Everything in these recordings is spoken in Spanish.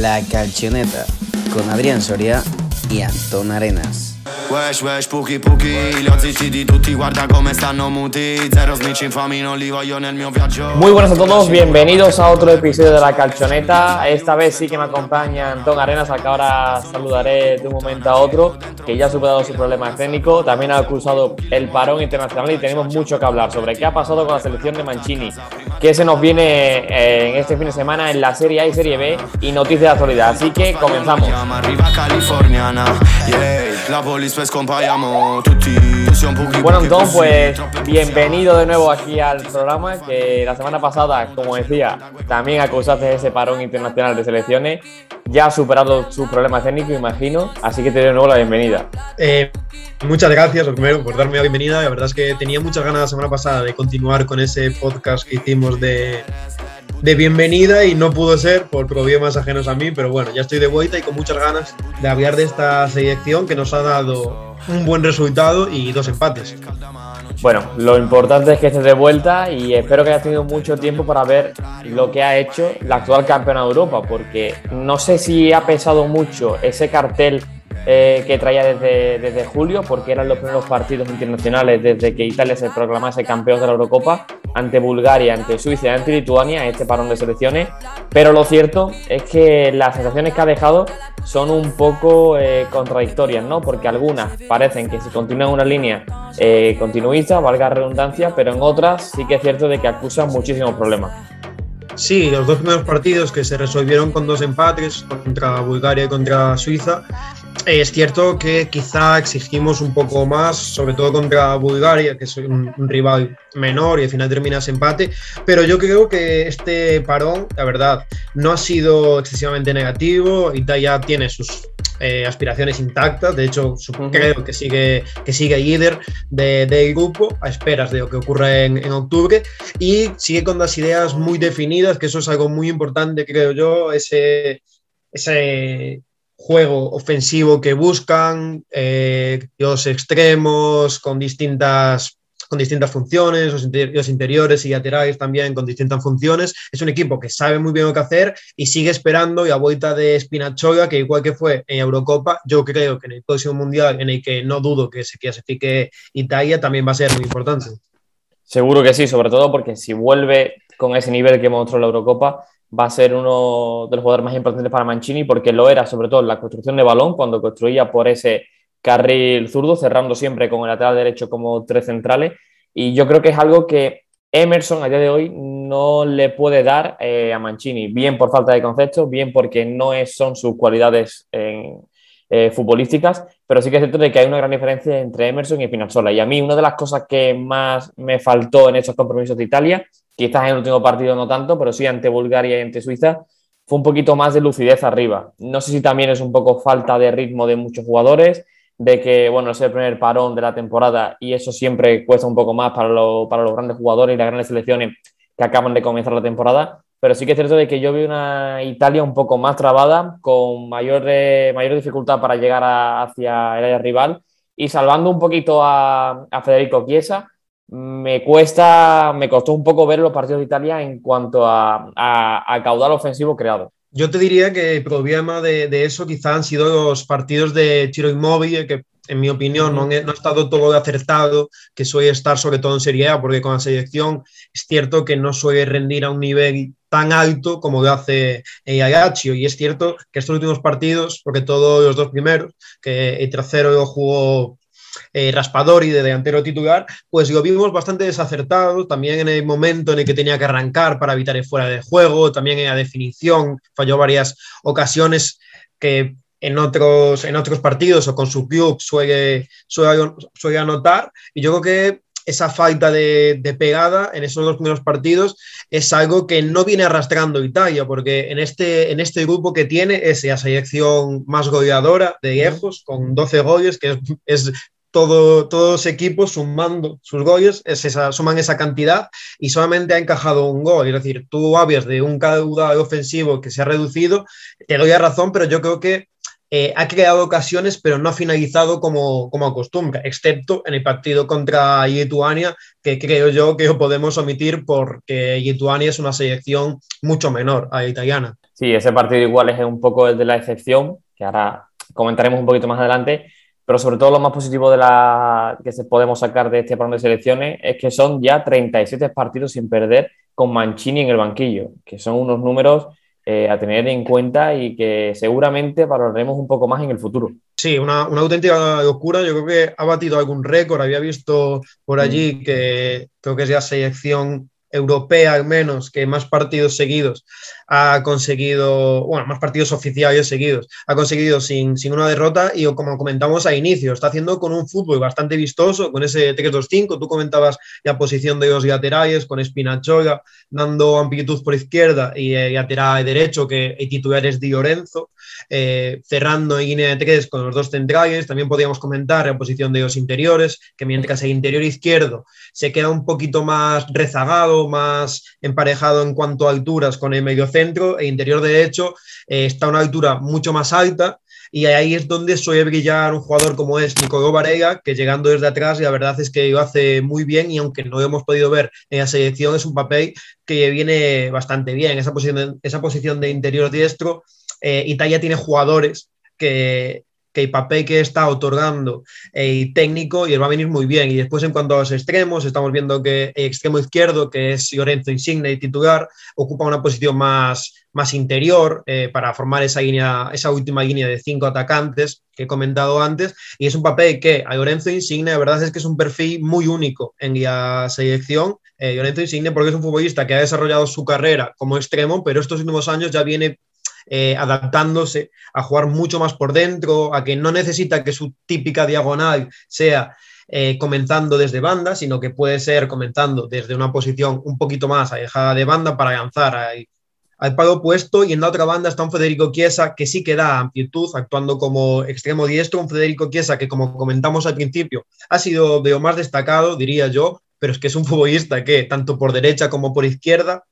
La Calchoneta con Adrián Soria y Antón Arenas. Wesh, wesh, puki puki, li ho zitti di tutti, guarda come stanno muti. Zero snitch infami, non li voglio nel mio viaggio. Muy buenas a todos, bienvenidos a otro episodio de La Calchoneta. Esta vez sí que me acompaña Antón Arenas, al que ahora saludaré de un momento a otro Que ya ha superado su problema técnico, también ha cruzado el parón internacional Y tenemos mucho que hablar sobre qué ha pasado con la selección de Mancini Qué se nos viene eh, en este fin de semana en la Serie A y Serie B Y noticias de actualidad, así que comenzamos Pues Bueno, così, pues bienvenido de nuevo aquí al programa, que la semana pasada, como decía, también acusaste ese parón internacional de selecciones, ya ha superado su problema técnico, imagino, así que te doy de nuevo la bienvenida. Eh, muchas gracias, lo primero, por darme la bienvenida. La verdad es que tenía muchas ganas la semana pasada de continuar con ese podcast que hicimos de, de bienvenida y no pudo ser por problemas ajenos a mí, pero bueno, ya estoy de vuelta y con muchas ganas de hablar de esta selección que nos ha dado un buen resultado y dos empates. Bueno, lo importante es que estés de vuelta y espero que hayas tenido mucho tiempo para ver lo que ha hecho la actual campeona de Europa, porque no sé si ha pesado mucho ese cartel eh, que traía desde, desde julio, porque eran los primeros partidos internacionales desde que Italia se proclamase campeón de la Eurocopa, ante Bulgaria, ante Suiza y ante Lituania, este parón de selecciones. Pero lo cierto es que las sensaciones que ha dejado son un poco eh, contradictorias, ¿no? Porque algunas parecen que se continúa en una línea eh, continuista, valga redundancia, pero en otras sí que es cierto de que acusan muchísimos problemas. Sí, los dos primeros partidos que se resolvieron con dos empates contra Bulgaria y contra Suiza. Eh, Es cierto que quizá exigimos un poco más, sobre todo contra Bulgaria, que es un, un rival menor y al final termina ese empate, pero yo creo que este parón, la verdad, no ha sido excesivamente negativo. Italia tiene sus eh, aspiraciones intactas, de hecho creo que sigue, que sigue líder de- del grupo a esperas de lo que ocurra en, en octubre y sigue con las ideas muy definidas, que eso es algo muy importante, creo yo, ese, ese juego ofensivo que buscan, eh, los extremos con distintas con distintas funciones, los, inter- los interiores y laterales también con distintas funciones. Es un equipo que sabe muy bien lo que hacer y sigue esperando la vuelta de Spinazzola, que igual que fue en Eurocopa, yo creo que en el próximo Mundial, en el que no dudo que se clasifique Italia, también va a ser muy importante. Seguro que sí, sobre todo porque si vuelve con ese nivel que mostró la Eurocopa, va a ser uno de los jugadores más importantes para Mancini, porque lo era sobre todo en la construcción de balón, cuando construía por ese carril zurdo, cerrando siempre con el lateral derecho como tres centrales. Y yo creo que es algo que Emerson a día de hoy no le puede dar eh, a Mancini, bien por falta de concepto, bien porque no es, son sus cualidades en- eh, futbolísticas, pero sí que es cierto de que hay una gran diferencia entre Emerson y Spinazzola. Y a mí una de las cosas que más me faltó en estos compromisos de Italia, quizás en el último partido no tanto, pero sí ante Bulgaria y ante Suiza, fue un poquito más de lucidez arriba. No sé si también es un poco falta de ritmo de muchos jugadores, de que, bueno, es el primer parón de la temporada y eso siempre cuesta un poco más para, lo- para los grandes jugadores y las grandes selecciones que acaban de comenzar la temporada. Pero sí que es cierto de que yo vi una Italia un poco más trabada, con mayor, eh, mayor dificultad para llegar a- hacia el área rival y salvando un poquito a, a Federico Chiesa, me cuesta, me costó un poco ver los partidos de Italia en cuanto a, a- caudal ofensivo creado. Yo te diría que el problema de, de eso quizá han sido los partidos de tiro inmóvil, que en mi opinión no, han- no ha estado todo acertado, que suele estar sobre todo en Serie A, porque con la selección es cierto que no suele rendir a un nivel tan alto como lo hace el Ajaccio. Y es cierto que estos últimos partidos, porque todos los dos primeros, que el tercero lo jugó eh, Raspadori de delantero titular, pues lo vimos bastante desacertado, también en el momento en el que tenía que arrancar para evitar el fuera de juego, también en la definición, falló varias ocasiones que en otros, en otros partidos o con su club suele, suele, suele anotar, y yo creo que esa falta de, de, pegada en esos dos primeros partidos es algo que no viene arrastrando Italia, porque en este, en este grupo que tiene es la selección más goleadora de lejos, con 12 goles, que es, es todo, todos los equipos sumando sus goles, es esa, suman esa cantidad y solamente ha encajado un gol. Es decir, tú hablas de un caudal ofensivo que se ha reducido, te doy la razón, pero yo creo que eh, ha creado ocasiones, pero no ha finalizado como, como acostumbra, excepto en el partido contra Lituania, que creo yo que podemos omitir porque Lituania es una selección mucho menor a la italiana. Sí, ese partido igual es un poco el de la excepción, que ahora comentaremos un poquito más adelante, pero sobre todo lo más positivo de la que se podemos sacar de este programa de selecciones es que son ya 37 partidos sin perder con Mancini en el banquillo, que son unos números eh, a tener en cuenta y que seguramente valoraremos un poco más en el futuro. Sí, una, una, auténtica locura. Yo creo que ha batido algún récord. Había visto por allí mm. que creo que es ya selección europea al menos que más partidos seguidos ha conseguido, bueno, más partidos oficiales seguidos, ha conseguido sin, sin una derrota y como comentamos a inicio, está haciendo con un fútbol bastante vistoso, con ese 3-2-5, tú comentabas la posición de los laterales, con Spinachola dando amplitud por izquierda y eh, lateral derecho, que el titular es Di Lorenzo, eh, cerrando en línea de tres con los dos centrales, también podríamos comentar la posición de los interiores, que mientras el interior izquierdo se queda un poquito más rezagado, más emparejado en cuanto a alturas con el medio centro e interior derecho eh, está a una altura mucho más alta y ahí es donde suele brillar un jugador como es Nicolò Varega, que llegando desde atrás la verdad es que lo hace muy bien y aunque no lo hemos podido ver en la selección es un papel que viene bastante bien. Esa posición, esa posición de interior diestro, eh, Italia tiene jugadores que, que el papel que está otorgando el técnico y él va a venir muy bien. Y después en cuanto a los extremos, estamos viendo que el extremo izquierdo, que es Lorenzo Insigne y titular, ocupa una posición más, más interior eh, para formar esa, línea, esa última línea de cinco atacantes que he comentado antes. Y es un papel que a Lorenzo Insigne, la verdad es que es un perfil muy único en la selección. Eh, Lorenzo Insigne porque es un futbolista que ha desarrollado su carrera como extremo, pero estos últimos años ya viene eh, adaptándose a jugar mucho más por dentro, a que no necesita que su típica diagonal sea eh, comenzando desde banda, sino que puede ser comenzando desde una posición un poquito más alejada de banda para lanzar al palo opuesto. Y en la otra banda está un Federico Chiesa que sí que da amplitud actuando como extremo diestro, un Federico Chiesa que como comentamos al principio ha sido de lo más destacado, diría yo, pero es que es un futbolista que tanto por derecha como por izquierda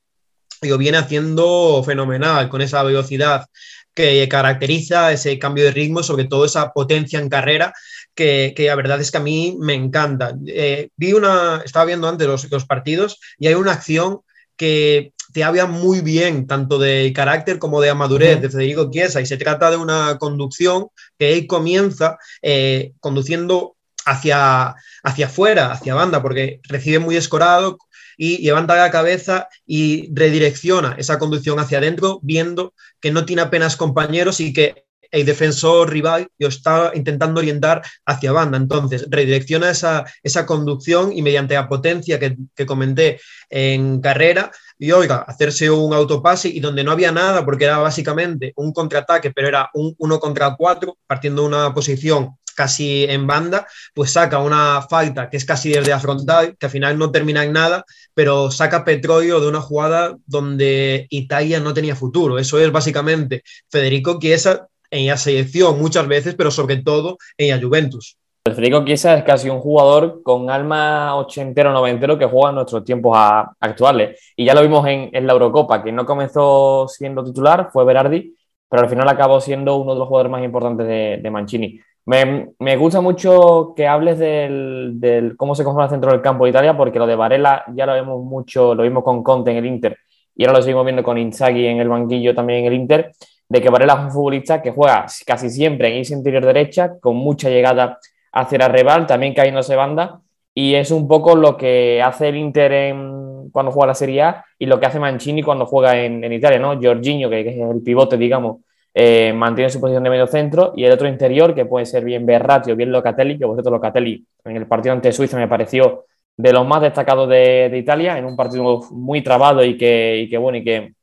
lo viene haciendo fenomenal con esa velocidad que caracteriza ese cambio de ritmo, sobre todo esa potencia en carrera, que, la verdad es que a mí me encanta. Eh, vi una, estaba viendo antes los, los, partidos y hay una acción que te habla muy bien, tanto de carácter como de madurez de Federico Chiesa, y se trata de una conducción que él comienza eh, conduciendo hacia, hacia afuera, hacia banda, porque recibe muy escorado, y levanta la cabeza y redirecciona esa conducción hacia adentro, viendo que no tiene apenas compañeros y que el defensor rival lo está intentando orientar hacia banda. Entonces, redirecciona esa, esa conducción y mediante la potencia que, que, comenté en carrera, y oiga, hacerse un autopase y donde no había nada, porque era básicamente un contraataque, pero era un uno contra cuatro, partiendo de una posición casi en banda, pues saca una falta que es casi desde la que al final no termina en nada, pero saca petróleo de una jugada donde Italia no tenía futuro. Eso es básicamente Federico Chiesa en la selección muchas veces, pero sobre todo en la Juventus. Federico Chiesa es casi un jugador con alma ochentero, noventero que juega en nuestros tiempos actuales. Y ya lo vimos en, la Eurocopa, que no comenzó siendo titular, fue Berardi, pero al final acabó siendo uno de los jugadores más importantes de, de Mancini. Me, gusta mucho que hables del, cómo se conforma el centro del campo de Italia, porque lo de Varela ya lo vemos mucho, lo vimos con Conte en el Inter y ahora lo seguimos viendo con Inzaghi en el banquillo también en el Inter, de que Varela es un futbolista que juega casi siempre en ese interior derecha, con mucha llegada hacia el rival, también cayéndose banda, y es un poco lo que hace el Inter cuando juega la Serie A y lo que hace Mancini cuando juega en, Italia, ¿no? Jorginho, que, que es el pivote, digamos, eh, mantiene su posición de medio centro y el otro interior, que puede ser bien Berratti o bien Locatelli, que vosotros Locatelli en el partido ante Suiza me pareció de los más destacados de, Italia, en un partido muy trabado y que, y que, bueno, y que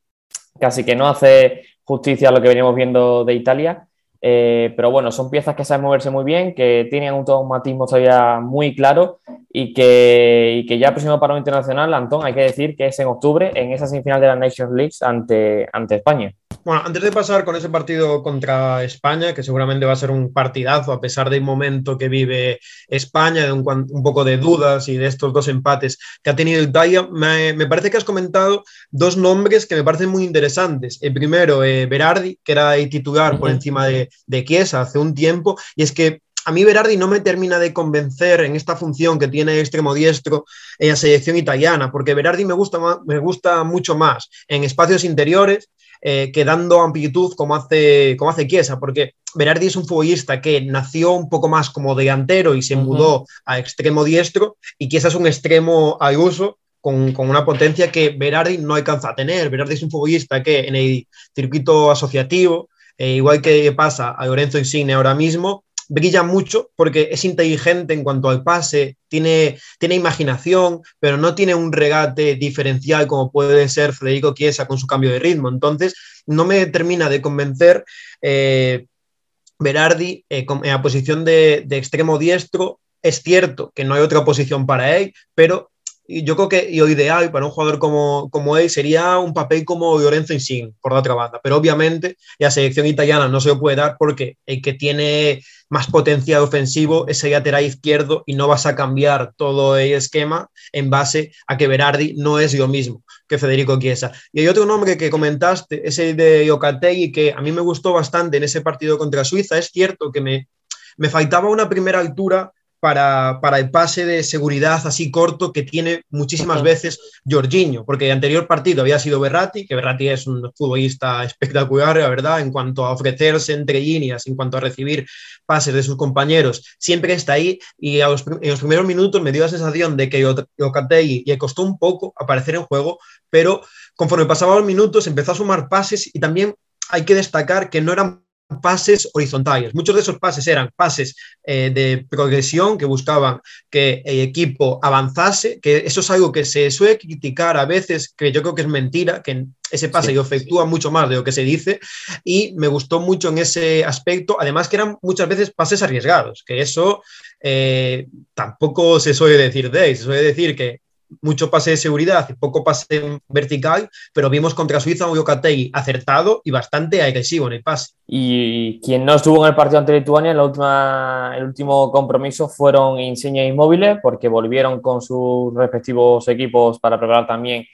casi que no hace justicia a lo que veníamos viendo de Italia. Eh, pero bueno, son piezas que saben moverse muy bien, que tienen un automatismo todavía muy claro y que, y que ya próximo para un internacional, Antón, hay que decir que es en octubre en esa semifinal de la Nations League ante, ante España. Bueno, antes de pasar con ese partido contra España, que seguramente va a ser un partidazo a pesar del momento que vive España, de un, un poco de dudas y de estos dos empates que ha tenido Italia, me, me, parece que has comentado dos nombres que me parecen muy interesantes. El primero, eh, Berardi, que era el titular por encima de, de Chiesa hace un tiempo, y es que a mí Berardi no me termina de convencer en esta función que tiene extremo diestro en la selección italiana, porque Berardi me gusta, me gusta mucho más en espacios interiores, eh, que dando amplitud como hace, como hace Chiesa, porque Berardi es un futbolista que nació un poco más como delantero y se mudó a extremo diestro, y Chiesa es un extremo al uso, con, con, una potencia que Berardi no alcanza a tener. Berardi es un futbolista que en el circuito asociativo, eh, igual que pasa a Lorenzo Insigne ahora mismo, brilla mucho porque es inteligente en cuanto al pase, tiene, tiene imaginación, pero no tiene un regate diferencial como puede ser Federico Chiesa con su cambio de ritmo. Entonces, no me termina de convencer eh, Berardi eh, en la posición de, de extremo diestro. Es cierto que no hay otra posición para él, pero yo creo que lo ideal para un jugador como, como él sería un papel como Lorenzo Insigne, por la otra banda. Pero obviamente la selección italiana no se lo puede dar porque el que tiene más potencial ofensivo es el lateral izquierdo y no vas a cambiar todo el esquema en base a que Berardi no es lo mismo que Federico Chiesa. Y hay otro nombre que comentaste, es el de Yokategui, que a mí me gustó bastante en ese partido contra Suiza. Es cierto que me, me faltaba una primera altura para, para, el pase de seguridad así corto que tiene muchísimas veces Jorginho, porque el anterior partido había sido Berratti, que Berratti es un futbolista espectacular, la verdad, en cuanto a ofrecerse entre líneas, en cuanto a recibir pases de sus compañeros, siempre está ahí y a los, en los primeros minutos me dio la sensación de que Locategui le costó un poco aparecer en juego, pero conforme pasaban los minutos empezó a sumar pases y también hay que destacar que no eran pases horizontales. Muchos de esos pases eran pases eh, de progresión que buscaban que el equipo avanzase, que eso es algo que se suele criticar a veces, que yo creo que es mentira, que ese pase sí, efectúa sí. mucho más de lo que se dice y me gustó mucho en ese aspecto, además que eran muchas veces pases arriesgados, que eso eh, tampoco se suele decir de él, se suele decir que mucho pase de seguridad y poco pase vertical, pero vimos contra Suiza un Yokategui acertado y bastante agresivo en el pase. Y quien no estuvo en el partido ante Lituania, la última, el último compromiso fueron Insigne e Inmóviles, porque volvieron con sus respectivos equipos para preparar también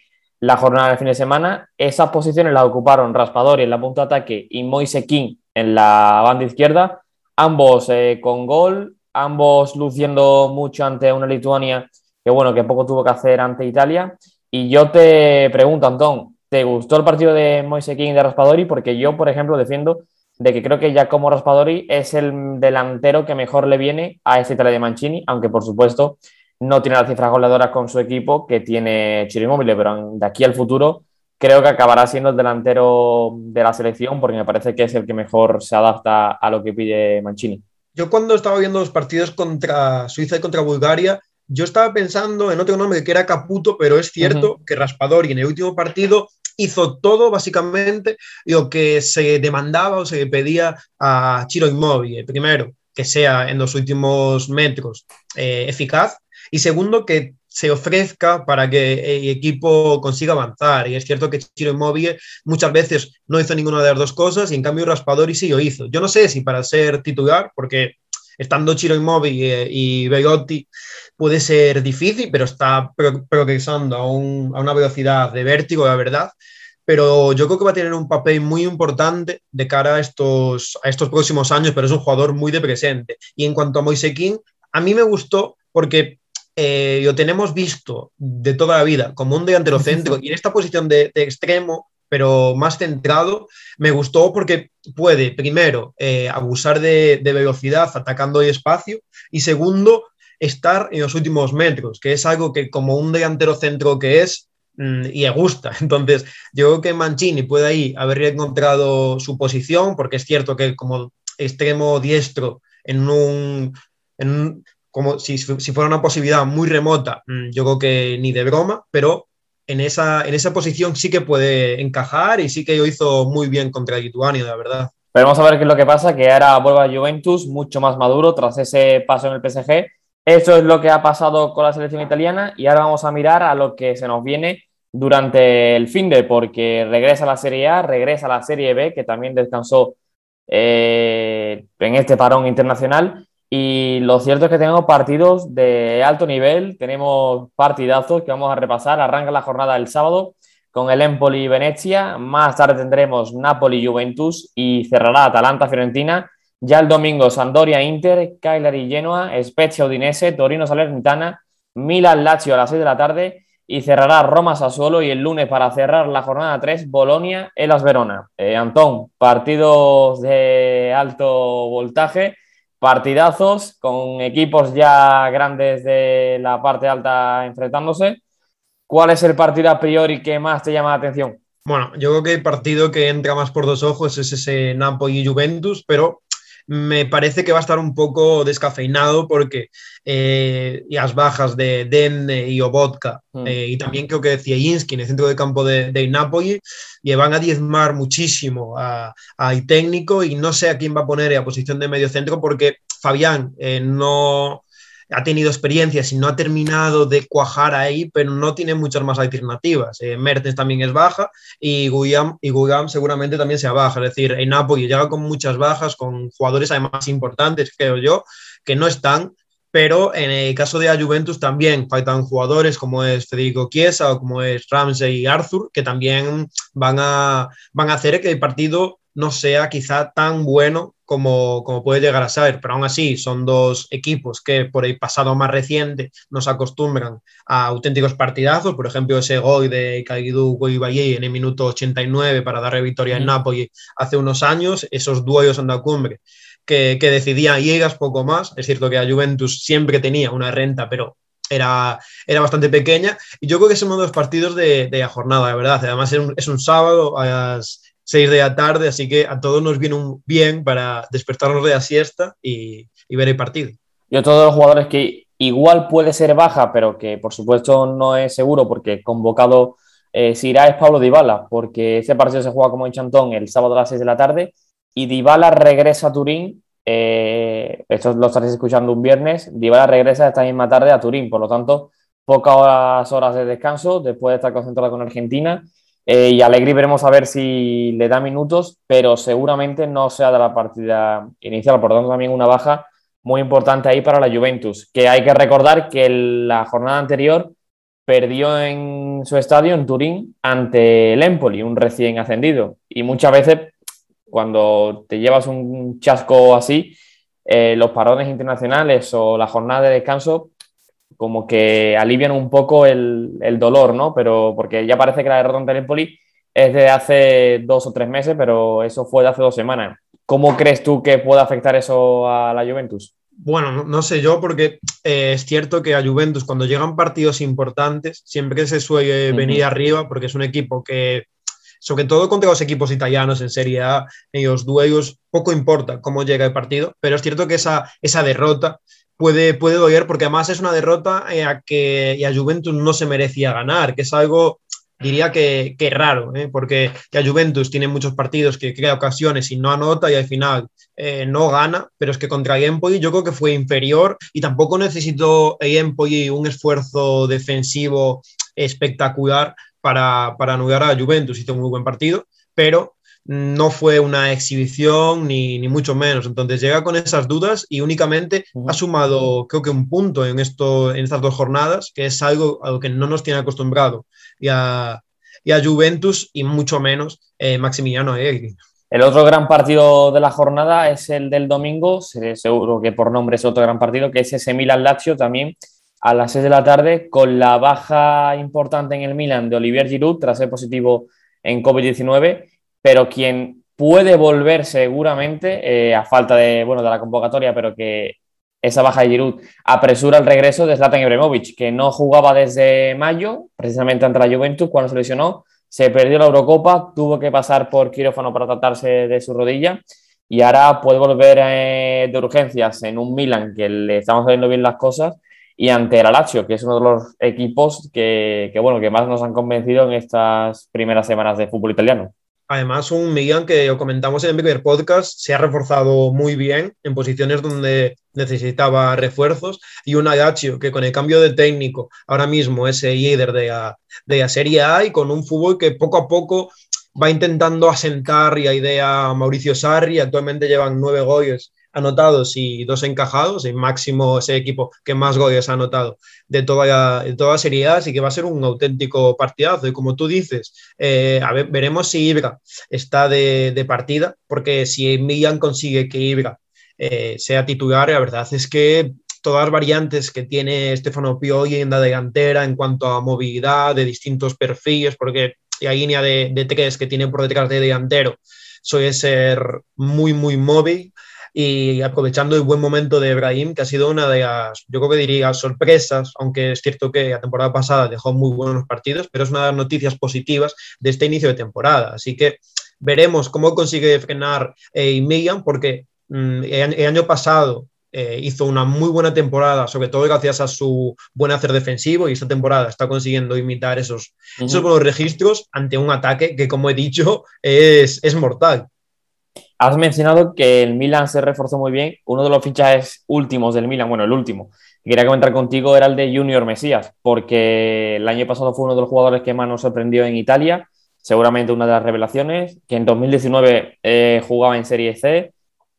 la jornada del fin de semana. Esas posiciones las ocuparon Raspadori en la punta ataque y Moise King en la banda izquierda, ambos eh, con gol, ambos luciendo mucho ante una Lituania que bueno, que poco tuvo que hacer ante Italia. Y yo te pregunto, Antón, ¿te gustó el partido de Moise King y de Raspadori? Porque yo, por ejemplo, defiendo de que creo que Giacomo Raspadori es el delantero que mejor le viene a esta Italia de Mancini, aunque por supuesto no tiene las cifras goleadoras con su equipo que tiene Chiro pero de aquí al futuro creo que acabará siendo el delantero de la selección porque me parece que es el que mejor se adapta a lo que pide Mancini. Yo cuando estaba viendo los partidos contra Suiza y contra Bulgaria, yo estaba pensando en otro nombre que era Caputo, pero es cierto uh -huh. que Raspadori en el último partido hizo todo básicamente lo que se demandaba o se pedía a Chiro Inmóvil. Primero, que sea en los últimos metros eh, eficaz y segundo, que se ofrezca para que el equipo consiga avanzar. Y es cierto que Chiro Inmóvil muchas veces no hizo ninguna de las dos cosas y en cambio Raspadori sí lo hizo. Yo no sé si para ser titular, porque estando Chiro Inmóvil y, y Begotti puede ser difícil, pero está progresando a, un, a, una velocidad de vértigo, la verdad. Pero yo creo que va a tener un papel muy importante de cara a estos, a estos próximos años, pero es un jugador muy de presente. Y en cuanto a Moise King, a mí me gustó porque eh, lo tenemos visto de toda la vida como un delantero centro y en esta posición de, de extremo pero más centrado, me gustó porque puede, primero, eh, abusar de, velocidad atacando el espacio y segundo, estar en los últimos metros, que es algo que como un delantero centro que es, mmm, y le gusta. Entonces, yo creo que Mancini puede ahí haber encontrado su posición, porque es cierto que como extremo diestro en un... Como si, si fuera una posibilidad muy remota, mm, yo creo que ni de broma, pero en esa, en esa posición sí que puede encajar y sí que lo hizo muy bien contra Lituania, la verdad. Pero vamos a ver qué es lo que pasa, que ahora vuelve a Juventus mucho más maduro tras ese paso en el PSG. Eso es lo que ha pasado con la selección italiana y ahora vamos a mirar a lo que se nos viene durante el fin de, porque regresa la Serie A, regresa la Serie B, que también descansó eh, en este parón internacional. Y lo cierto es que tenemos partidos de alto nivel, tenemos partidazos que vamos a repasar. Arranca la jornada el sábado con el Empoli Venecia, más tarde tendremos Napoli Juventus y cerrará Atalanta Fiorentina. Ya el domingo Sandoria Inter, Cagliari Genoa, Spezia Udinese, Torino Salernitana, Milan Lazio a las 6 de la tarde y cerrará Roma Sassuolo y el lunes para cerrar la jornada 3 Bolonia Elas Verona. Eh, Antón, partidos de alto voltaje, partidazos con equipos ya grandes de la parte alta enfrentándose. ¿Cuál es el partido a priori que más te llama la atención? Bueno, yo creo que el partido que entra más por dos ojos es ese Napoli y Juventus, pero me parece que va a estar un poco descafeinado porque eh, las bajas de Den y Obotka mm. eh, y también creo que Zielinski en el centro de campo de, de Napoli van a diezmar muchísimo al técnico y no sé a quién va a poner a posición de medio centro porque Fabián eh, no ha tenido experiencias y no ha terminado de cuajar ahí, pero no tiene muchas más alternativas. Eh, Mertens también es baja y Guillaume, y seguramente también sea baja. Es decir, en Napoli llega con muchas bajas, con jugadores además importantes, creo yo, que no están. Pero en el caso de la Juventus también faltan jugadores como es Federico Chiesa o como es Ramsey y Arthur, que también van a, van a hacer que el partido no sea quizá tan bueno como, como, puede llegar a ser, pero aún así son dos equipos que por el pasado más reciente nos acostumbran a auténticos partidazos, por ejemplo ese gol de Kaidu Guibaye en el minuto 89 para darle victoria en Napoli hace unos años, esos duelos en la cumbre que, que decidían llegas poco más, es cierto que a Juventus siempre tenía una renta, pero era, era, bastante pequeña. Y yo creo que es uno de los partidos de, de la jornada, de verdad. Además, es un, es un sábado a las 6 de la tarde, así que a todos nos viene un bien para despertarnos de la siesta y, ver el partido. Y a todos los jugadores que igual puede ser baja, pero que por supuesto no es seguro porque convocado eh, si irá es Pablo Dybala, porque ese partido se juega como en Chantón el sábado a las 6 de la tarde y Dybala regresa a Turín, eh, esto lo estaréis escuchando un viernes, Dybala regresa esta misma tarde a Turín, por lo tanto pocas horas de descanso después de estar concentrado con Argentina eh, y Alegri veremos a ver si le da minutos, pero seguramente no sea de la partida inicial. Por lo tanto, también una baja muy importante ahí para la Juventus, que hay que recordar que la jornada anterior perdió en su estadio, en Turín, ante el Empoli, un recién ascendido. Y muchas veces, cuando te llevas un chasco así, eh, los parones internacionales o la jornada de descanso como que alivian un poco el, dolor, ¿no? Pero porque ya parece que la derrota ante el Empoli es de hace dos o tres meses, pero eso fue de hace dos semanas. ¿Cómo crees tú que puede afectar eso a la Juventus? Bueno, no, sé yo, porque eh, es cierto que a Juventus cuando llegan partidos importantes siempre se suele venir arriba, porque es un equipo que, sobre todo contra los equipos italianos en Serie A, en los duelos, poco importa cómo llega el partido, pero es cierto que esa, esa derrota puede, puede doler porque además es una derrota eh, a que y a Juventus no se merecía ganar, que es algo, diría que, que raro, ¿eh? porque a Juventus tiene muchos partidos que crea ocasiones y no anota y al final eh, no gana, pero es que contra Empoli yo creo que fue inferior y tampoco necesitó Empoli un esfuerzo defensivo espectacular para, para anular a Juventus, hizo un muy buen partido, pero no fue una exhibición ni, mucho menos. Entonces llega con esas dudas y únicamente ha sumado, creo que un punto en, esto, en estas dos jornadas, que es algo a lo que no nos tiene acostumbrado. Y a, Juventus y mucho menos eh, Maximiliano Egri. El otro gran partido de la jornada es el del domingo, seguro que por nombre es otro gran partido, que es ese Milan-Lazio también a las 6 de la tarde, con la baja importante en el Milan de Olivier Giroud tras ser positivo en COVID-19 pero quien puede volver seguramente, eh, a falta de, bueno, de la convocatoria, pero que esa baja de Giroud apresura el regreso de Zlatan Ibrahimovic, que no jugaba desde mayo, precisamente ante la Juventus, cuando se lesionó, se perdió la Eurocopa, tuvo que pasar por quirófano para tratarse de su rodilla y ahora puede volver eh, de urgencias en un Milan que le estamos haciendo bien las cosas y ante el Lazio, que es uno de los equipos que, que, bueno, que más nos han convencido en estas primeras semanas de fútbol italiano Además, un Millán que comentamos en el primer podcast, se ha reforzado muy bien en posiciones donde necesitaba refuerzos y un Agaccio que con el cambio de técnico ahora mismo es el líder de la, de la Serie A y con un fútbol que poco a poco va intentando asentar la idea Mauricio Sarri. Actualmente llevan nueve goles anotados y dos encajados, el máximo ese equipo que más goles ha anotado de toda la, de toda Serie A, así que va a ser un auténtico partidazo. Y como tú dices, eh, a ver, veremos si Ibra está de, de, partida, porque si Milan consigue que Ibra eh, sea titular, la verdad es que todas las variantes que tiene Stefano Pioli en la delantera en cuanto a movilidad de distintos perfiles, porque la línea de, de tres que tiene por detrás de delantero suele ser muy, muy móvil y aprovechando el buen momento de Ibrahim, que ha sido una de las, yo creo que diría, sorpresas, aunque es cierto que la temporada pasada dejó muy buenos partidos, pero es una de las noticias positivas de este inicio de temporada. Así que veremos cómo consigue frenar eh, Millian, porque mm, el, el, año pasado eh, hizo una muy buena temporada, sobre todo gracias a su buen hacer defensivo, y esta temporada está consiguiendo imitar esos, uh -huh. esos buenos registros ante un ataque que, como he dicho, es, es mortal. Has mencionado que el Milan se reforzó muy bien. Uno de los fichajes últimos del Milan, bueno, el último, que quería comentar contigo era el de Junior Mesías, porque el año pasado fue uno de los jugadores que más nos sorprendió en Italia, seguramente una de las revelaciones, que en 2019 eh, jugaba en Serie C,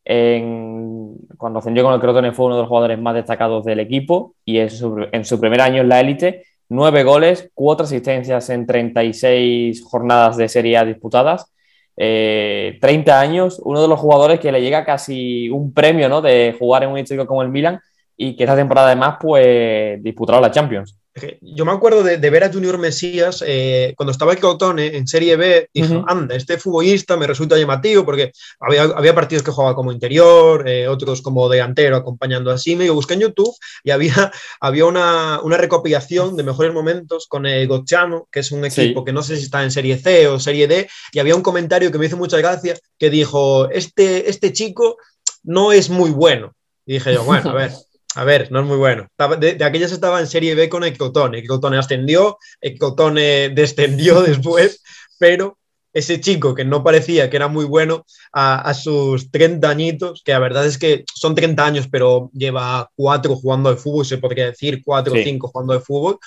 en, cuando ascendió con el Crotone fue uno de los jugadores más destacados del equipo y en su, en su primer año en la élite, nueve goles, cuatro asistencias en 36 jornadas de Serie A disputadas eh, 30 años, uno de los jugadores que le llega casi un premio ¿no? de jugar en un histórico como el Milan y que esta temporada además pues disputaron la Champions. Yo me acuerdo de, de ver a Junior Mesías eh, cuando estaba el Crotone en Serie B, dijo, uh -huh. anda, este futbolista me resulta llamativo porque había, había partidos que jugaba como interior, eh, otros como delantero acompañando así, me busqué en YouTube y había, había una, una recopilación de mejores momentos con el Gocciano, que es un equipo sí. que no sé si está en Serie C o Serie D, y había un comentario que me hizo mucha gracia que dijo, este, este chico no es muy bueno. Y dije yo, bueno, a ver... A ver, no es muy bueno. De, de aquellas estaba en Serie B con. El Crotone ascendió, el Crotone descendió después, pero ese chico que no parecía que era muy bueno a, a, sus 30 añitos, que la verdad es que son 30 años, pero lleva 4 jugando de fútbol, se podría decir 4 o 5 jugando de fútbol,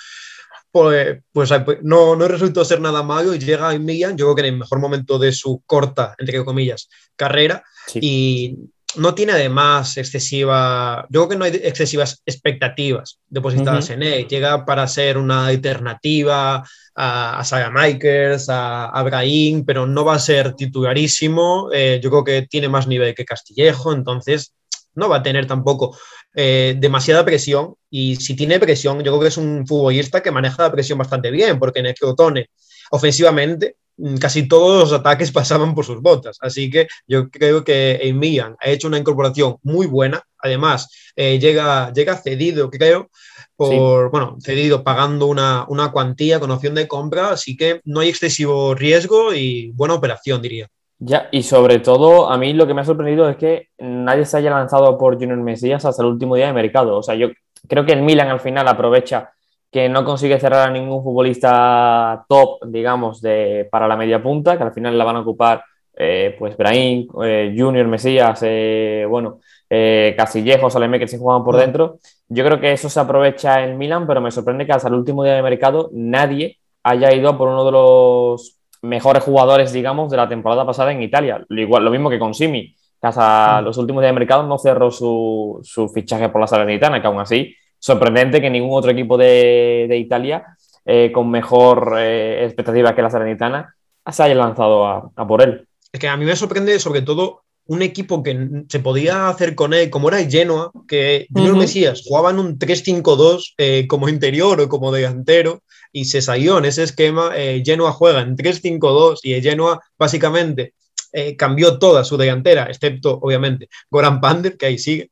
pues, pues no, no resultó ser nada malo y llega en Milan, yo creo que en el mejor momento de su corta, entre comillas, carrera, sí. y no tiene además excesiva, yo creo que no hay excesivas expectativas depositadas uh -huh. en él. Llega para ser una alternativa a, a Saga Makers, a, a Brahim, pero no va a ser titularísimo. Eh, yo creo que tiene más nivel que Castillejo, entonces no va a tener tampoco eh, demasiada presión. Y si tiene presión, yo creo que es un futbolista que maneja la presión bastante bien, porque en el Crotone, ofensivamente, casi todos los ataques pasaban por sus botas. Así que yo creo que Milan ha hecho una incorporación muy buena. Además, eh, llega, llega cedido, creo, por, sí. bueno, cedido pagando una, una cuantía con opción de compra. Así que no hay excesivo riesgo y buena operación, diría. Ya, y sobre todo, a mí lo que me ha sorprendido es que nadie se haya lanzado por Junior Mesías hasta el último día de mercado. O sea, yo creo que el Milan al final aprovecha que no consigue cerrar a ningún futbolista top, digamos, de, para la media punta, que al final la van a ocupar eh, pues Brahim, eh, Junior, Mesías, eh, bueno, Casillejo, Saleme, que se juegan por dentro. Yo creo que eso se aprovecha en Milan, pero me sorprende que hasta el último día de mercado nadie haya ido por uno de los mejores jugadores, digamos, de la temporada pasada en Italia. Igual, lo mismo que con Simi, que hasta los últimos días de mercado no cerró su, su fichaje por la Salernitana, que aún así sorprendente que ningún otro equipo de, de Italia eh, con mejor eh, expectativa que la Salernitana se haya lanzado a, a, por él. Es que a mí me sorprende sobre todo un equipo que se podía hacer con él, como era el Genoa, que Junior uh -huh. Mesías jugaba en un 3-5-2 eh, como interior o como delantero y se salió en ese esquema. Eh, Genoa juega en 3-5-2 y el Genoa básicamente eh, cambió toda su delantera, excepto obviamente Goran Pander, que ahí sigue,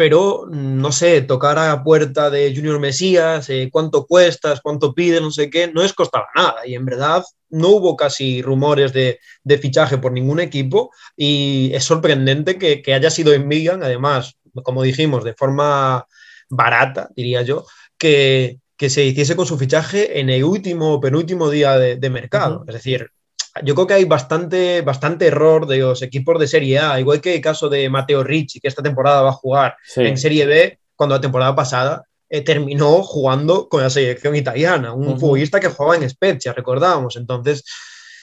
pero no sé, tocar a la puerta de Junior Mesías, eh, cuánto cuestas, cuánto pide, no sé qué, no es costaba nada. Y en verdad no hubo casi rumores de, de fichaje por ningún equipo y es sorprendente que, que, haya sido en Milan, además, como dijimos, de forma barata, diría yo, que, que se hiciese con su fichaje en el último o penúltimo día de, de mercado. Uh -huh. Es decir, yo creo que hay bastante, bastante error de los equipos de Serie A, igual que el caso de Mateo Ricci, que esta temporada va a jugar en Serie B, cuando la temporada pasada eh, terminó jugando con la selección italiana, un futbolista que jugaba en Spezia, recordamos. Entonces,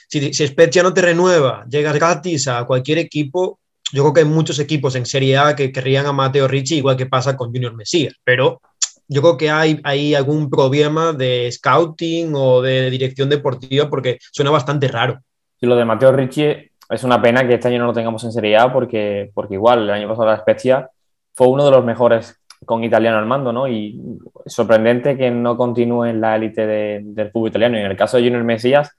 si, si Spezia no te renueva, llegas gratis a cualquier equipo, yo creo que hay muchos equipos en Serie A que querrían a Mateo Ricci, igual que pasa con Junior Mesías, pero yo creo que hay, hay algún problema de scouting o de dirección deportiva porque suena bastante raro. Y lo de Mateo Ricci es una pena que este año no lo tengamos en Serie A porque, porque igual el año pasado la Spezia fue uno de los mejores con italiano al mando, ¿no? Y sorprendente que no continúe en la élite del fútbol italiano. Y en el caso de Junior Mesías,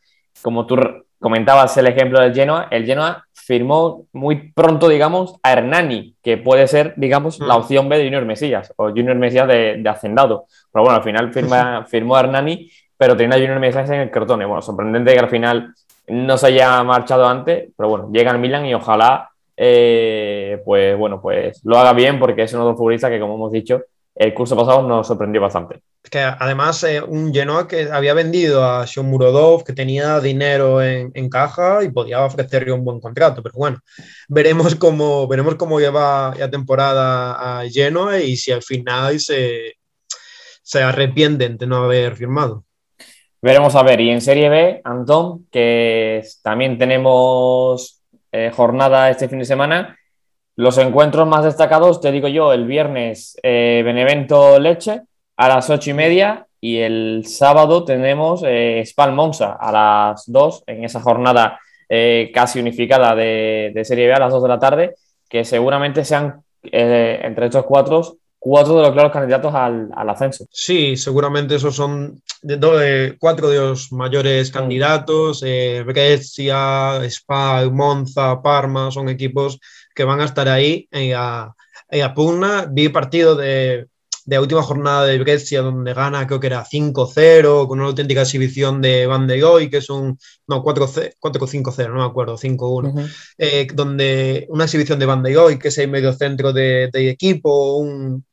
como tú comentabas el ejemplo del Genoa, el Genoa firmó muy pronto, digamos, a Hernani, que puede ser, digamos, la mm. opción B de Junior Mesías o Junior Mesías de, Hacendado. Pero bueno, al final firma, firmó a Hernani, pero tenía a Junior Mesías en el Crotone. Bueno, sorprendente que al final no se haya marchado antes, pero bueno, llega al Milan y ojalá eh, pues bueno, pues lo haga bien porque es uno de los futbolistas que, como hemos dicho, el curso pasado nos sorprendió bastante. Que además eh, un Genoa que había vendido a Sean Murodov, que tenía dinero en, caja y podía ofrecerle un buen contrato, pero bueno, veremos cómo, veremos cómo lleva la temporada a Genoa y si al final se, se arrepienten de no haber firmado. Veremos a ver, y en Serie B, Antón, que también tenemos eh, jornada este fin de semana. Los encuentros más destacados, te digo yo, el viernes eh, Benevento Leche a las ocho y media y el sábado tenemos eh, Spal Monza a las dos en esa jornada eh, casi unificada de, de, Serie B a las dos de la tarde, que seguramente sean entre estos cuatro cuatro de los claros candidatos al, al ascenso. Sí, seguramente esos son de, cuatro de los mayores mm. candidatos. Eh, Brescia, Spa, Monza, Parma, son equipos que van a estar ahí en la, pugna. Vi partido de, de la última jornada de Brescia donde gana, creo que era 5-0, con una auténtica exhibición de Van de Goy, que es un, no, 4-5-0, no me acuerdo, 5-1, eh, donde una exhibición de Van de Goy, que es el medio centro de, de equipo, un,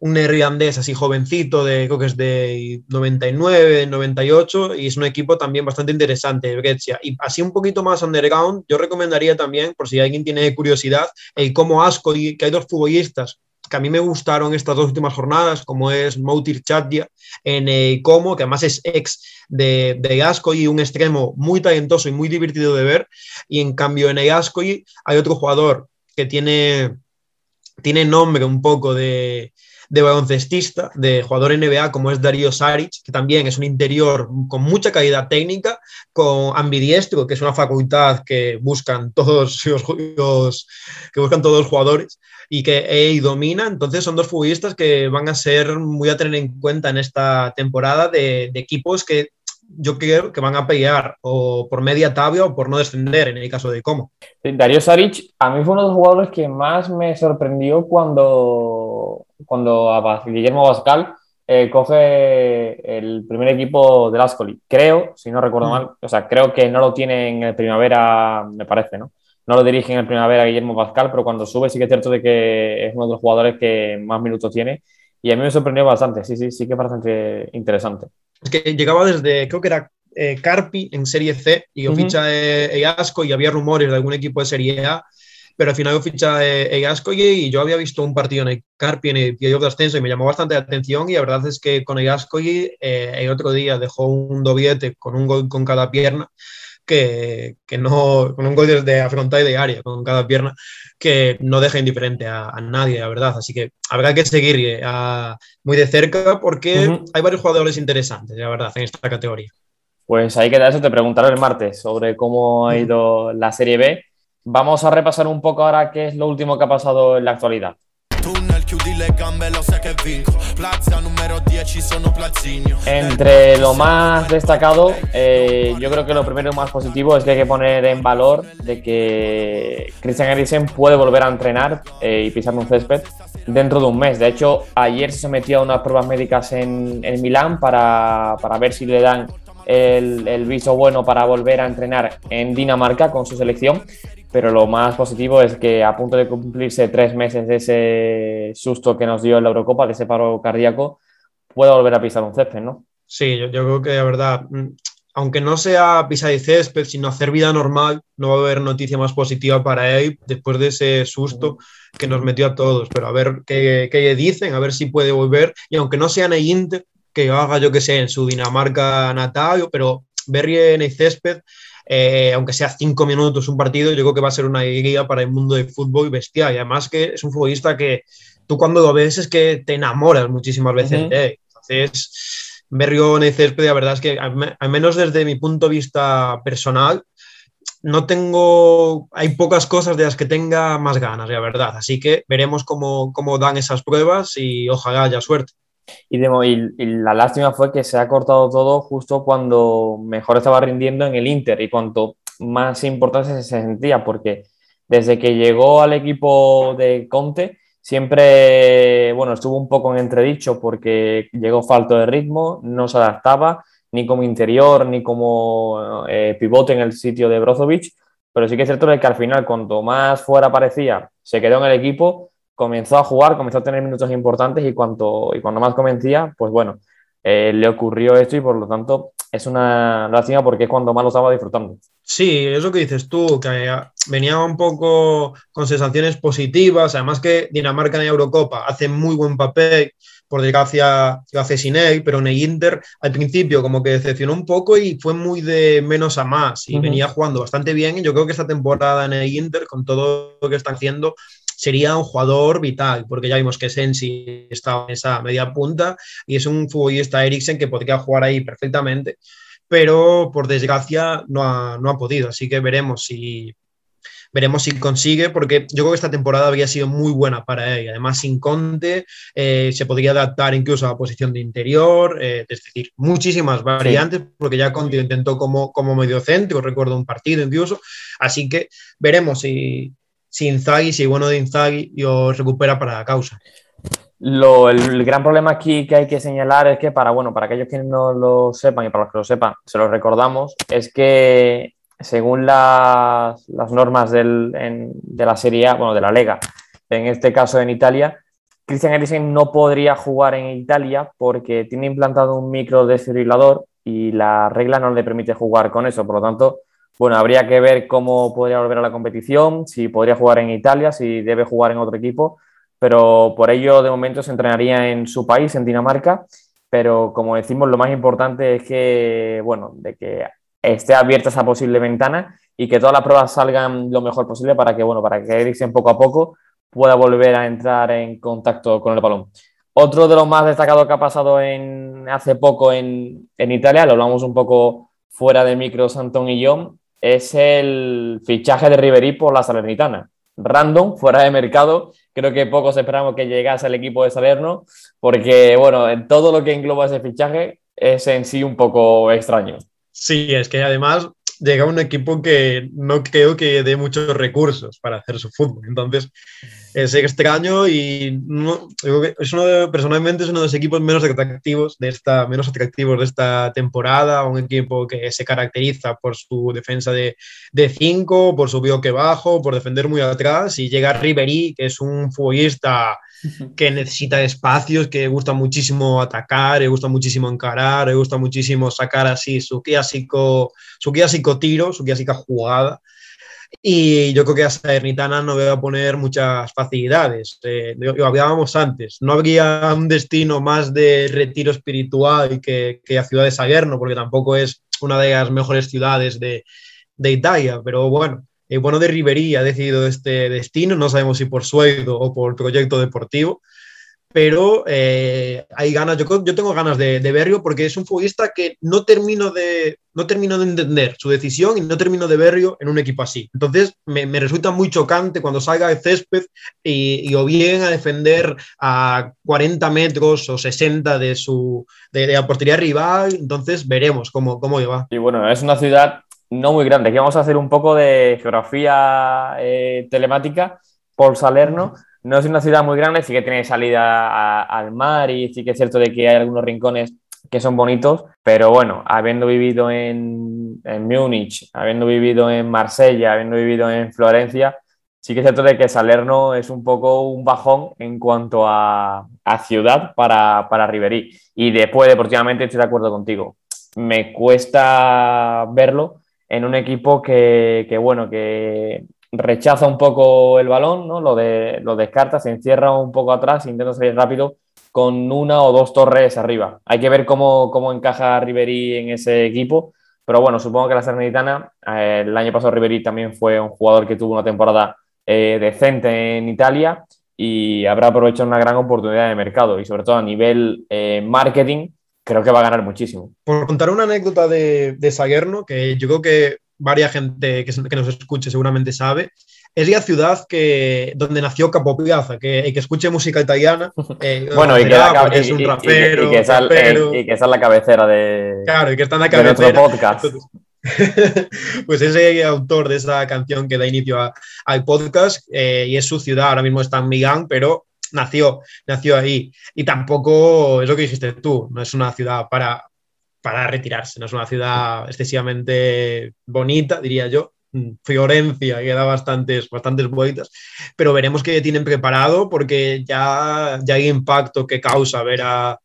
un neerlandés así jovencito, de, creo que es de 99, 98, y es un equipo también bastante interesante, Brescia. Y así un poquito más underground, yo recomendaría también, por si alguien tiene curiosidad, el como Asco, y que hay dos futbolistas que a mí me gustaron estas dos últimas jornadas, como es Moutir Chadia en el Como, que además es ex de, de Ascoy, un extremo muy talentoso y muy divertido de ver, y en cambio en el Ascoy hay otro jugador que tiene, tiene nombre un poco de, de baloncestista, de jugador NBA como es Darío Saric, que también es un interior con mucha calidad técnica, con ambidiestro, que es una facultad que buscan todos los, que buscan todos los jugadores y que EI domina. Entonces son dos futbolistas que van a ser muy a tener en cuenta en esta temporada de, de equipos que yo creo que van a pelear o por media tabla o por no descender en el caso de cómo. Darío Saric, a mí fue uno de los jugadores que más me sorprendió cuando, cuando Guillermo Bascal eh, coge el primer equipo del Ascoli. Creo, si no recuerdo mm. mal, o sea, creo que no lo tiene en el primavera, me parece, ¿no? No lo dirige en el primavera Guillermo Pascal, pero cuando sube sí que es cierto de que es uno de los jugadores que más minutos tiene. Y a mí me sorprendió bastante, sí, sí, sí que es bastante interesante que llegaba desde, creo que era eh, Carpi en Serie C y yo ficha eh, Asco y había rumores de algún equipo de Serie A, pero al final yo ficha eh, Asco y, yo había visto un partido en el Carpi en el playoff de ascenso y me llamó bastante la atención y la verdad es que con Egasco el otro día dejó un doblete con un gol con cada pierna que, que, no, con un gol desde afrontar y de área, con cada pierna, que no deja indiferente a, nadie, la verdad. Así que habrá que seguir eh, muy de cerca porque hay varios jugadores interesantes, la verdad, en esta categoría. Pues ahí queda eso, te preguntaré el martes sobre cómo ha ido la Serie B. Vamos a repasar un poco ahora qué es lo último que ha pasado en la actualidad. Entre lo más destacado, eh, yo creo que lo primero y más positivo es que hay que poner en valor de que Christian Eriksen puede volver a entrenar eh, y pisar un césped dentro de un mes. De hecho, ayer se sometió a unas pruebas médicas en, en Milán para, para, ver si le dan el, el viso bueno para volver a entrenar en Dinamarca con su selección pero lo más positivo es que a punto de cumplirse tres meses de ese susto que nos dio en la Eurocopa, de ese paro cardíaco, pueda volver a pisar un césped, ¿no? Sí, yo, creo que la verdad, mm, aunque no sea pisar de césped, sino hacer vida normal, no va a haber noticia más positiva para él después de ese susto que nos metió a todos. Pero a ver qué, qué dicen, a ver si puede volver. Y aunque no sea en el Inter, que haga yo que sé, en su Dinamarca natal, pero Berry en el césped, eh, aunque sea cinco minutos un partido, yo creo que va a ser una guía para el mundo del fútbol bestial. Y además que es un futbolista que tú cuando lo ves es que te enamoras muchísimas veces de él. Entonces, Berrio en el césped, la verdad es que al menos desde mi punto de vista personal, no tengo, hay pocas cosas de las que tenga más ganas, la verdad. Así que veremos cómo, cómo dan esas pruebas y ojalá haya suerte. Y, la lástima fue que se ha cortado todo justo cuando mejor estaba rindiendo en el Inter y cuanto más importante se sentía, porque desde que llegó al equipo de Conte, siempre, bueno, estuvo un poco en entredicho porque llegó falto de ritmo, no se adaptaba ni como interior ni como eh, pivote en el sitio de Brozovic, pero sí que es cierto que al final, cuanto más fuera parecía, se quedó en el equipo comenzó a jugar, comenzó a tener minutos importantes y, cuanto, y cuando más convencía, pues bueno, eh, le ocurrió esto y por lo tanto es una lástima porque es cuando más lo estaba disfrutando. Sí, eso que dices tú, que venía un poco con sensaciones positivas, además que Dinamarca en la Eurocopa hace muy buen papel, por desgracia lo hace sin él, pero en el Inter al principio como que decepcionó un poco y fue muy de menos a más y venía jugando bastante bien y yo creo que esta temporada en el Inter, con todo lo que están haciendo, sería un jugador vital, porque ya vimos que Sensi estaba en esa media punta y es un futbolista Eriksen que podría jugar ahí perfectamente, pero por desgracia no ha, no ha podido, así que veremos si, veremos si consigue, porque yo creo que esta temporada había sido muy buena para él. Además, sin Conte, eh, se podría adaptar incluso a la posición de interior, eh, es decir, muchísimas variantes, porque ya Conte intentó como, como medio centro, recuerdo un partido incluso. Así que veremos si, si Inzaghi, si bueno de Inzaghi, y os recupera para la causa. Lo, el, gran problema aquí que hay que señalar es que para, bueno, para aquellos que no lo sepan y para los que lo sepan, se lo recordamos, es que según las, las normas del, de la Serie A, bueno, de la Lega, en este caso en Italia, Christian Eriksen no podría jugar en Italia porque tiene implantado un micro desfibrilador y la regla no le permite jugar con eso. Por lo tanto, bueno, habría que ver cómo podría volver a la competición, si podría jugar en Italia, si debe jugar en otro equipo, pero por ello de momento se entrenaría en su país, en Dinamarca, pero como decimos, lo más importante es que, bueno, de que esté abierta esa posible ventana y que todas las pruebas salgan lo mejor posible para que, bueno, para que Eriksen poco a poco pueda volver a entrar en contacto con el balón. Otro de los más destacados que ha pasado en, hace poco en, en Italia, lo hablamos un poco fuera de micros Antón y yo, es el fichaje de Riverí por la Salernitana. Random, fuera de mercado, creo que pocos esperamos que llegase al equipo de Salerno, porque, bueno, en todo lo que engloba ese fichaje es en sí un poco extraño. Sí, es que además llega un equipo que no creo que dé muchos recursos para hacer su fútbol. Entonces, es extraño y no, es uno de, personalmente es uno de los equipos menos atractivos de esta, menos atractivos de esta temporada, un equipo que se caracteriza por su defensa de 5, por su bloque bajo, por defender muy atrás y llega Ribery, que es un futbolista que necesita espacios, que gusta muchísimo atacar, le gusta muchísimo encarar, le gusta muchísimo sacar así su clásico, su clásico tiro, su clásica jugada. Y yo creo que a Salernitana no va a poner muchas facilidades. Eh, lo, hablábamos antes, no habría un destino más de retiro espiritual que, que la ciudad de Salerno, porque tampoco es una de las mejores ciudades de, de Italia. Pero bueno, el bueno de Riverí ha decidido este destino, no sabemos si por sueldo o por proyecto deportivo, pero eh, hay ganas, yo, yo tengo ganas de, de, verlo porque es un futbolista que no termino, de, no termino de entender su decisión y no termino de verlo en un equipo así. Entonces me, me resulta muy chocante cuando salga de césped y, y, o bien a defender a 40 metros o 60 de, su, de, de la portería rival, entonces veremos cómo, cómo va. Y bueno, es una ciudad no muy grande, aquí vamos a hacer un poco de geografía eh, telemática por Salerno no es una ciudad muy grande, sí que tiene salida al mar y sí que es cierto de que hay algunos rincones que son bonitos, pero bueno, habiendo vivido en, en Múnich, habiendo vivido en Marsella, habiendo vivido en Florencia, sí que es cierto de que Salerno es un poco un bajón en cuanto a, ciudad para, para Riverí. Y después, deportivamente, estoy de acuerdo contigo. me cuesta verlo en un equipo que, que, bueno, que rechaza un poco el balón, ¿no? Lo, de, lo descarta, se encierra un poco atrás, intenta salir rápido con una o dos torres arriba. Hay que ver cómo, cómo encaja Ribery en ese equipo, pero bueno, supongo que la Salernitana, eh, el año pasado Ribery también fue un jugador que tuvo una temporada eh, decente en Italia y habrá aprovechado una gran oportunidad de mercado y sobre todo a nivel eh, marketing creo que va a ganar muchísimo. Por contar una anécdota de, de Saguerno, que yo creo que varias gente que, que, nos escuche seguramente sabe, es la ciudad que, donde nació Capo Piazza, que, que escuche música italiana. Eh, bueno, y que, la, y, es un rapero, y, que esa, y, que esa es la cabecera de, claro, y que está en la cabecera, de nuestro podcast. pues ese autor de esa canción que da inicio a, al podcast eh, y es su ciudad, ahora mismo está en Milán, pero nació, nació ahí. Y tampoco es lo que dijiste tú, no es una ciudad para, para retirarse. No es una ciudad excesivamente bonita, diría yo. Mm, Florencia, que da bastantes, bastantes vueltas, pero veremos qué tienen preparado porque ya, ya hay impacto que causa ver a,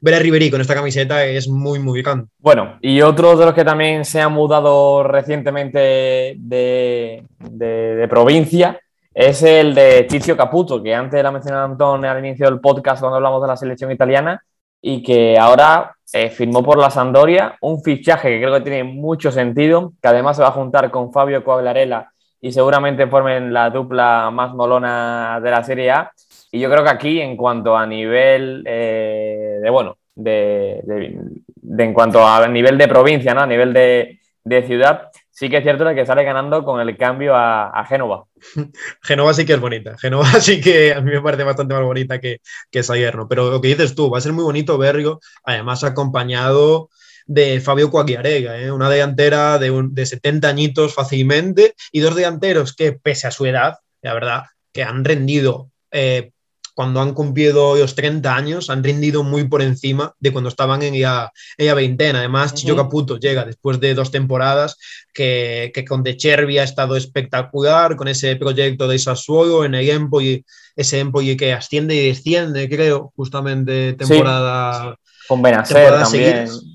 ver a Ribery con esta camiseta es muy, muy grande. Bueno, y otro de los que también se han mudado recientemente de, de, provincia es el de Tizio Caputo, que antes la mencionado Antón al inicio del podcast cuando hablamos de la selección italiana y que ahora eh, firmó por la Sandoria un fichaje que creo que tiene mucho sentido, que además se va a juntar con Fabio Coaglarela y seguramente formen la dupla más molona de la Serie A. Y yo creo que aquí, en cuanto a nivel eh, de, bueno, de, de, de, en cuanto a nivel de provincia, ¿no? a nivel de, de ciudad, sí que es cierto que sale ganando con el cambio a, a, Génova. Génova sí que es bonita. Génova sí que a mí me parece bastante más bonita que, que Salerno. Pero lo que dices tú, va a ser muy bonito verlo, además acompañado de Fabio Coagliarega, ¿eh? una delantera de, un, de 70 añitos fácilmente y dos delanteros que, pese a su edad, la verdad, que han rendido eh, cuando han cumplido los 30 años, han rendido muy por encima de cuando estaban en ella, ella veintena. Además, uh -huh. Chicho Caputo llega después de dos temporadas que, que con De Chervi ha estado espectacular, con ese proyecto de Sassuolo en el Empoli, ese Empoli que asciende y desciende, creo, justamente temporada. Sí. Con Benacer también. Seguidas.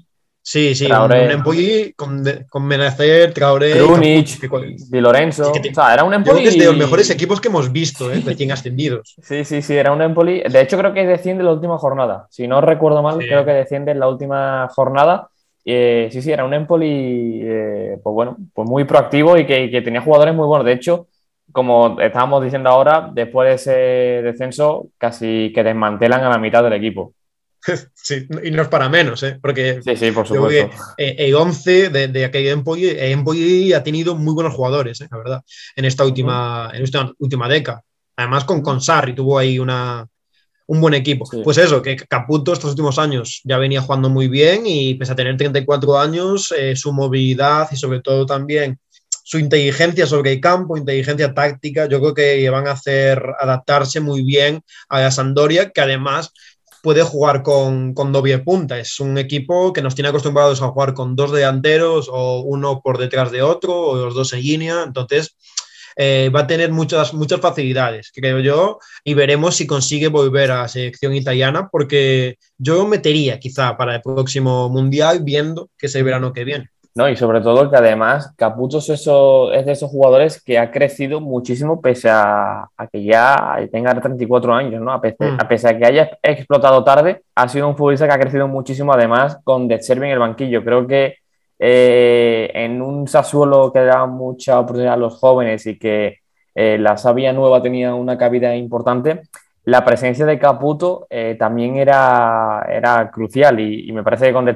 Sí, sí, Traoré. un Empoli con, con Benacer, Traoré, Krunic, Di Lorenzo. Que, o sea, era un Empoli. Creo que es de los mejores equipos que hemos visto, ¿eh? recién ascendidos. Sí, sí, sí, era un Empoli. De hecho, creo que desciende en la última jornada. Si no recuerdo mal, sí. creo que desciende en la última jornada. Eh, sí, sí, era un Empoli, eh, pues bueno, pues muy proactivo y que, que, tenía jugadores muy buenos. De hecho, como estábamos diciendo ahora, después de ese descenso, casi que desmantelan a la mitad del equipo. Sí, y no es para menos, ¿eh? porque sí, sí, por supuesto. Que, eh, el 11 de, de aquel Empoli, Empoli ha tenido muy buenos jugadores, ¿eh? la verdad, en esta última, uh -huh. en esta última década. Además, con, con Sarri tuvo ahí una, un buen equipo. Sí. Pues eso, que Caputo estos últimos años ya venía jugando muy bien y pese a tener 34 años, eh, su movilidad y sobre todo también su inteligencia sobre el campo, inteligencia táctica, yo creo que van a hacer adaptarse muy bien a la Sandoria, que además puede jugar con, con doble punta. Es un equipo que nos tiene acostumbrados a jugar con dos delanteros o uno por detrás de otro o los dos en línea. Entonces, eh, va a tener muchas, muchas facilidades, creo yo, y veremos si consigue volver a la selección italiana, porque yo metería quizá para el próximo mundial viendo que es el verano que viene. No, y sobre todo que además Caputo es, eso, es de esos jugadores que ha crecido muchísimo pese a, a que ya tenga 34 años, ¿no? A pese, mm. a pese, a que haya explotado tarde, ha sido un futbolista que ha crecido muchísimo además con De en el banquillo. Creo que eh, en un Sassuolo que da mucha oportunidad a los jóvenes y que eh, la Sabia Nueva tenía una cabida importante, la presencia de Caputo eh, también era, era crucial y, y, me parece que con De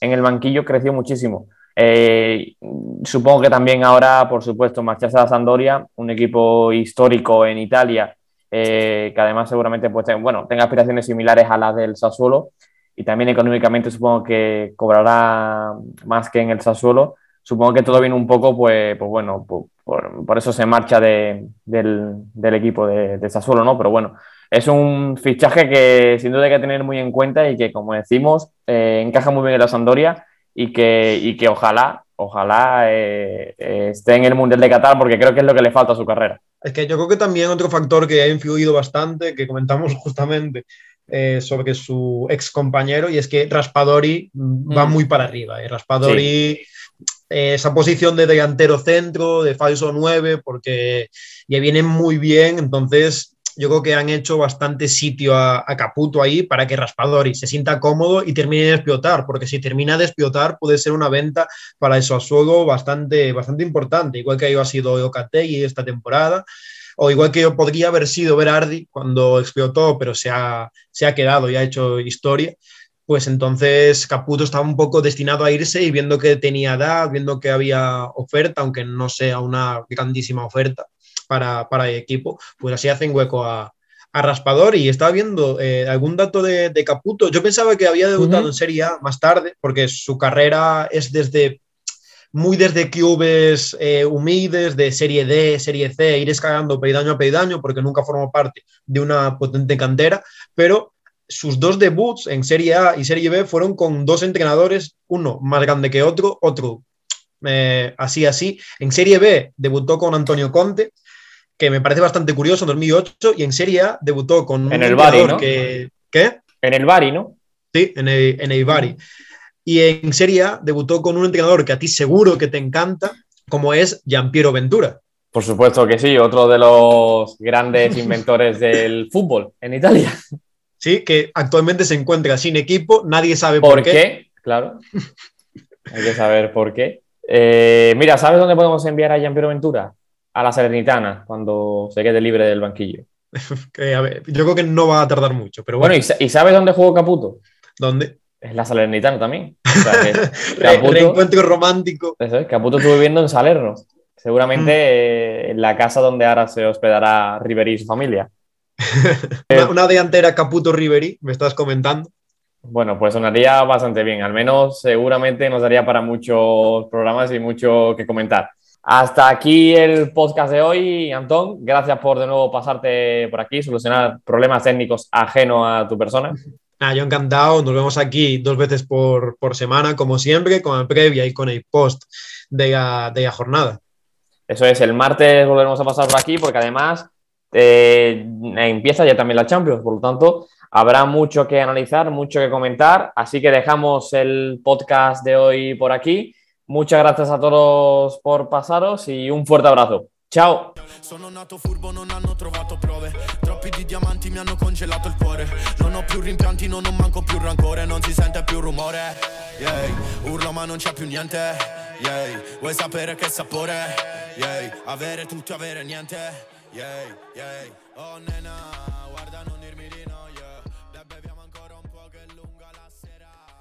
en el banquillo creció muchísimo. Eh, supongo que también ahora, por supuesto, marcharse a Sandoria, un equipo histórico en Italia, eh, que además seguramente pues, bueno, tenga aspiraciones similares a las del Sassuolo y también económicamente supongo que cobrará más que en el Sassuolo. Supongo que todo viene un poco, pues, pues bueno, por, por, eso se marcha de, del, del, equipo de, de Sassuolo, ¿no? Pero bueno, es un fichaje que sin duda hay que tener muy en cuenta y que, como decimos, eh, encaja muy bien en la Sandoria y que, y que ojalá, ojalá eh, eh, esté en el Mundial de Qatar porque creo que es lo que le falta a su carrera. Es que yo creo que también otro factor que ha influido bastante, que comentamos justamente eh, sobre su ex compañero y es que Raspadori va Mm. muy para arriba. ¿eh? Raspadori, eh, esa posición de delantero centro, de falso 9, porque ya viene muy bien, entonces yo creo que han hecho bastante sitio a, a Caputo ahí para que Raspadori se sienta cómodo y termine de explotar, porque si termina de explotar puede ser una venta para el Sassuolo bastante, bastante importante, igual que ha sido Ocategui esta temporada, o igual que podría haber sido Berardi cuando explotó, pero se ha, se ha quedado y ha hecho historia. Pues entonces Caputo estaba un poco destinado a irse y viendo que tenía edad, viendo que había oferta, aunque no sea una grandísima oferta para, para el equipo, pues así hacen hueco a, a Raspador y estaba viendo eh, algún dato de, de, Caputo. Yo pensaba que había debutado uh -huh. en Serie A más tarde, porque su carrera es desde muy desde clubes eh, humildes de Serie D, Serie C, ir escalando peidaño a peidaño, porque nunca formó parte de una potente cantera, pero sus dos debuts en Serie A y Serie B fueron con dos entrenadores, uno más grande que otro, otro eh, así así. En Serie B debutó con Antonio Conte, que me parece bastante curioso, en 2008, y en Serie A debutó con un en el Bari, ¿no? que... ¿Qué? En el Bari, ¿no? Sí, en el, en el Bari. Y en Serie A debutó con un entrenador que a ti seguro que te encanta, como es Giampiero Ventura. Por supuesto que sí, otro de los grandes inventores del fútbol en Italia. Sí, que actualmente se encuentra sin equipo, nadie sabe por, ¿Por qué. qué. Claro. Hay que saber por qué. Eh, mira, ¿sabes dónde podemos enviar a Giampiero Ventura? A la Salernitana, cuando se quede libre del banquillo. que, a ver, yo creo que no va a tardar mucho, pero bueno. Bueno, ¿y, sabes dónde jugó Caputo? ¿Dónde? Es la Salernitana también. O sea, Caputo, Reencuentro romántico. Eso es, Caputo estuvo viviendo en Salerno. Seguramente mm. eh, en la casa donde ahora se hospedará Riveri y su familia. una, una delantera Caputo Riveri, me estás comentando. Bueno, pues sonaría bastante bien. Al menos seguramente nos daría para muchos programas y mucho que comentar. Hasta aquí el podcast de hoy, Antón. Gracias por de nuevo pasarte por aquí, solucionar problemas técnicos ajeno a tu persona. Ah, yo encantado. Nos vemos aquí dos veces por, por, semana, como siempre, con el previa y con el post de la, de la jornada. Eso es, el martes volveremos a pasar por aquí porque además eh, empieza ya también la Champions, por lo tanto habrá mucho que analizar, mucho que comentar, así que dejamos el podcast de hoy por aquí. Muchas gracias a todos por pasaros y un fuerte abrazo. Ciao. Sono nato furbo, non hanno trovato prove. Troppi di diamanti mi hanno congelato il cuore. Non ho più rimpianti, non ho manco più rancore. Non si sente più rumore. Yeah. Urlo ma non c'è più niente. Yeah. Vuoi sapere che sapore? Yeah. Avere tutto, avere niente. Yeah. Yeah. Oh nena.